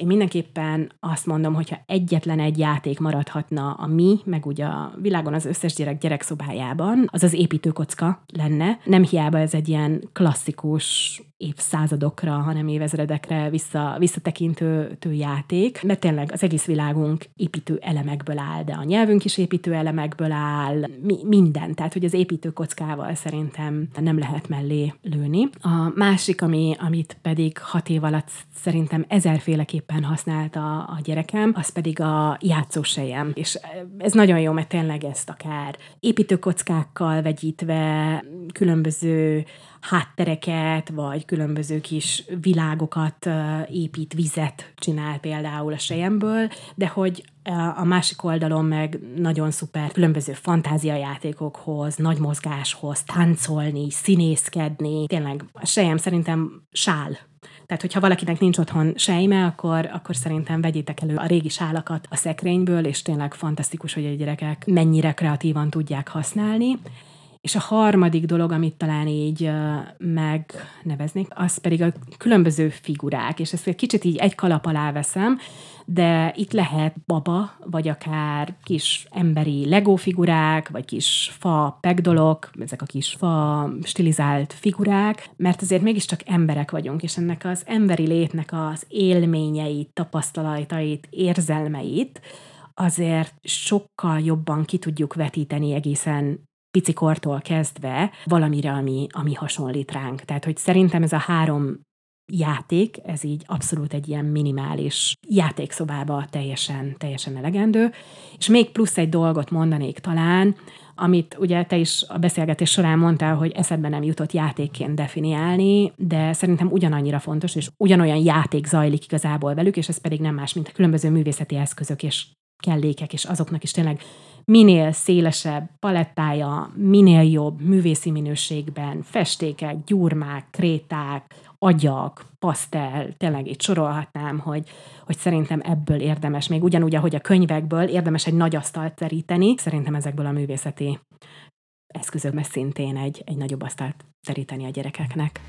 én mindenképpen azt mondom, hogyha egyetlen egy játék maradhatna a mi, meg ugye a világon az összes gyerek gyerekszobájában, az az építőkocka lenne. Nem hiába ez egy ilyen klasszikus évszázadokra, hanem évezredekre vissza, visszatekintő tő játék, mert tényleg az egész világunk építő elemekből áll, de a nyelvünk is építő elemekből áll, mi, minden. Tehát, hogy az építőkockával szerintem nem lehet mellé lőni. A másik, ami, amit pedig hat év alatt szerintem ezerféleképpen használta a gyerekem, az pedig a játszósejem. És ez nagyon jó, mert tényleg ezt akár építőkockákkal vegyítve, különböző háttereket, vagy különböző kis világokat épít, vizet csinál például a sejemből, de hogy a másik oldalon meg nagyon szuper különböző fantáziajátékokhoz, nagy mozgáshoz, táncolni, színészkedni. Tényleg a sejem szerintem sál tehát, hogyha valakinek nincs otthon sejme, akkor, akkor szerintem vegyétek elő a régi sálakat a szekrényből, és tényleg fantasztikus, hogy a gyerekek mennyire kreatívan tudják használni. És a harmadik dolog, amit talán így megneveznék, az pedig a különböző figurák, és ezt egy kicsit így egy kalap alá veszem, de itt lehet baba, vagy akár kis emberi Lego figurák, vagy kis fa pegdolok, ezek a kis fa stilizált figurák, mert azért mégiscsak emberek vagyunk, és ennek az emberi létnek az élményeit, tapasztalatait, érzelmeit azért sokkal jobban ki tudjuk vetíteni egészen picikortól kezdve valamire, ami, ami hasonlít ránk. Tehát, hogy szerintem ez a három játék, ez így abszolút egy ilyen minimális játékszobába teljesen, teljesen elegendő. És még plusz egy dolgot mondanék talán, amit ugye te is a beszélgetés során mondtál, hogy eszedbe nem jutott játékként definiálni, de szerintem ugyanannyira fontos, és ugyanolyan játék zajlik igazából velük, és ez pedig nem más, mint a különböző művészeti eszközök és kellékek, és azoknak is tényleg minél szélesebb palettája, minél jobb művészi minőségben, festékek, gyurmák, kréták, agyak, pasztel, tényleg itt sorolhatnám, hogy, hogy szerintem ebből érdemes, még ugyanúgy, ahogy a könyvekből érdemes egy nagy asztalt teríteni, szerintem ezekből a művészeti eszközökből szintén egy, egy nagyobb asztalt teríteni a gyerekeknek.